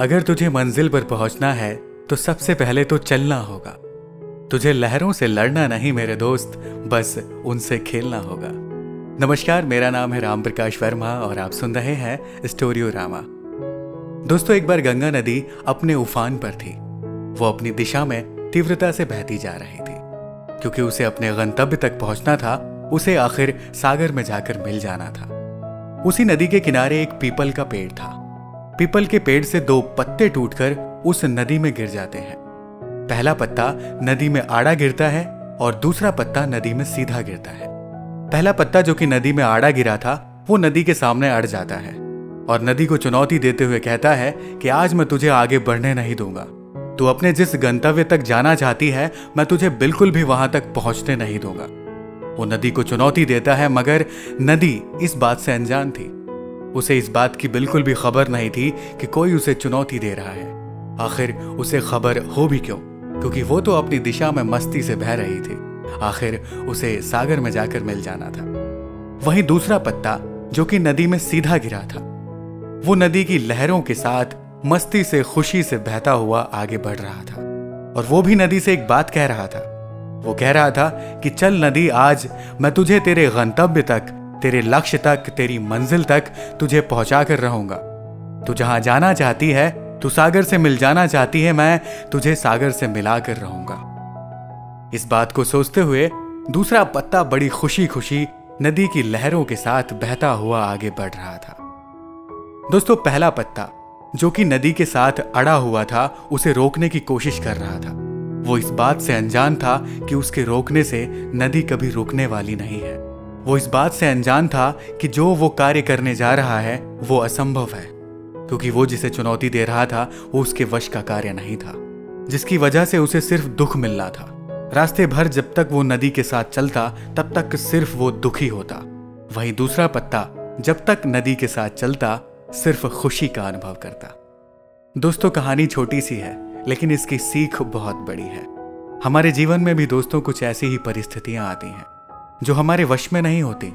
अगर तुझे मंजिल पर पहुँचना है तो सबसे पहले तो चलना होगा। तुझे लहरों से लड़ना नहीं, मेरे दोस्त, बस उनसे खेलना होगा। नमस्कार, मेरा नाम है राम प्रकाश वर्मा और आप सुन रहे हैं स्टोरियो रामा दोस्तों, एक बार गंगा नदी अपने उफान पर थी। वो अपनी दिशा में तीव्रता से बहती जा रही थी। क्योंकि उसे अपने गंतव्य तक पहुँचना था, उसे आखिर सागर में जाकर मिल जाना था। उसी नदी के किनारे एक पीपल का पेड़ था। पीपल के पेड़ से दो पत्ते टूटकर उस नदी में गिर जाते हैं। पहला पत्ता नदी में आड़ा गिरता है और दूसरा पत्ता नदी में सीधा गिरता है। पहला पत्ता जो कि नदी में आड़ा गिरा था, वो नदी के सामने अड़ जाता है और नदी को चुनौती देते हुए कहता है कि आज मैं तुझे आगे बढ़ने नहीं दूँगा। तू अपने जिस गंतव्य तक जाना चाहती है, मैं तुझे बिल्कुल भी वहाँ तक पहुँचने नहीं दूँगा। वो नदी को चुनौती देता है, मगर नदी इस बात से अनजान थी। उसे इस बात की बिल्कुल भी खबर नहीं थी कि कोई उसे चुनौती दे रहा है। आखिर उसे खबर हो भी क्यों? क्योंकि वो तो अपनी दिशा में मस्ती से बह रही थी। आखिर उसे सागर में जाकर मिल जाना था। वहीं दूसरा पत्ता, जो कि नदी में सीधा गिरा था। वो नदी की लहरों के साथ मस्ती से, खुशी से बहता हुआ आगे बढ़ रहा था। और वो भी नदी से एक बात कह रहा था। वो कह रहा था कि, चल नदी, आज मैं तुझे तेरे गंतव्य तक तेरे लक्ष्य तक, तेरी मंजिल तक तुझे पहुँचा कर रहूँगा। तू जहाँ जाना चाहती है, तू सागर से मिल जाना चाहती है, मैं तुझे सागर से मिला कर रहूँगा। इस बात को सोचते हुए दूसरा पत्ता बड़ी खुशी खुशी नदी की लहरों के साथ बहता हुआ आगे बढ़ रहा था। दोस्तों, पहला पत्ता, जो कि नदी के साथ अड़ा हुआ था, उसे रोकने की कोशिश कर रहा था। वो इस बात से अनजान था कि उसके रोकने से नदी कभी रुकने वाली नहीं है। वो इस बात से अनजान था कि जो वो कार्य करने जा रहा है, वो असंभव है। क्योंकि वो जिसे चुनौती दे रहा था, वो उसके वश का कार्य नहीं था, जिसकी वजह से उसे सिर्फ़ दुख मिलना था। रास्ते भर जब तक वो नदी के साथ चलता, तब तक सिर्फ़ वो दुखी होता। वहीं दूसरा पत्ता, जब तक नदी के साथ चलता, सिर्फ़ खुशी का अनुभव करता। दोस्तों, कहानी छोटी सी है, लेकिन इसकी सीख बहुत बड़ी है। हमारे जीवन में भी दोस्तों कुछ ऐसी ही परिस्थितियाँ आती हैं। जो हमारे वश में नहीं होती,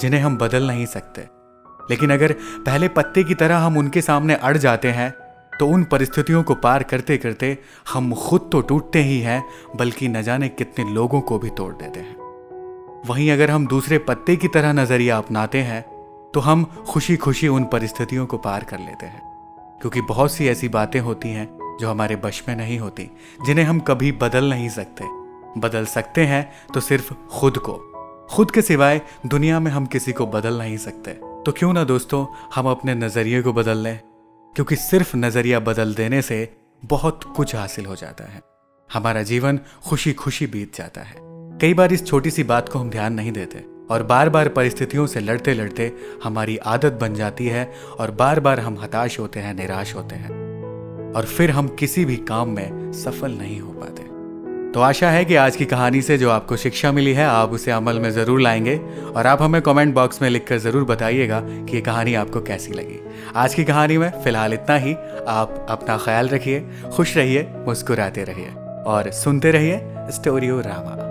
जिन्हें हम बदल नहीं सकते। लेकिन अगर पहले पत्ते की तरह हम उनके सामने अड़ जाते हैं तो उन परिस्थितियों को पार करते करते हम खुद तो टूटते ही हैं, बल्कि न जाने कितने लोगों को भी तोड़ देते हैं। वहीं अगर हम दूसरे पत्ते की तरह नज़रिया अपनाते हैं तो हम खुशी खुशी उन परिस्थितियों को पार कर लेते हैं। क्योंकि बहुत सी ऐसी बातें होती हैं, जो हमारे बश में नहीं होती, जिन्हें हम कभी बदल नहीं सकते। बदल सकते हैं तो सिर्फ़ खुद को। खुद के सिवाय दुनिया में हम किसी को बदल नहीं सकते। तो क्यों ना दोस्तों, हम अपने नज़रिए को बदल लें? क्योंकि सिर्फ़ नज़रिया बदल देने से बहुत कुछ हासिल हो जाता है। हमारा जीवन खुशी खुशी बीत जाता है। कई बार इस छोटी सी बात को हम ध्यान नहीं देते और बार बार परिस्थितियों से लड़ते लड़ते हमारी आदत बन जाती है और बार बार हम हताश होते हैं, निराश होते हैं। और फिर हम किसी भी काम में सफल नहीं हो पाते। तो आशा है कि आज की कहानी से जो आपको शिक्षा मिली है, आप उसे अमल में ज़रूर लाएँगे और आप हमें कमेंट बॉक्स में लिखकर ज़रूर बताइएगा कि ये कहानी आपको कैसी लगी। आज की कहानी में फ़िलहाल इतना ही। आप अपना ख्याल रखिए, खुश रहिए, मुस्कुराते रहिए और सुनते रहिए स्टोरियो रामा।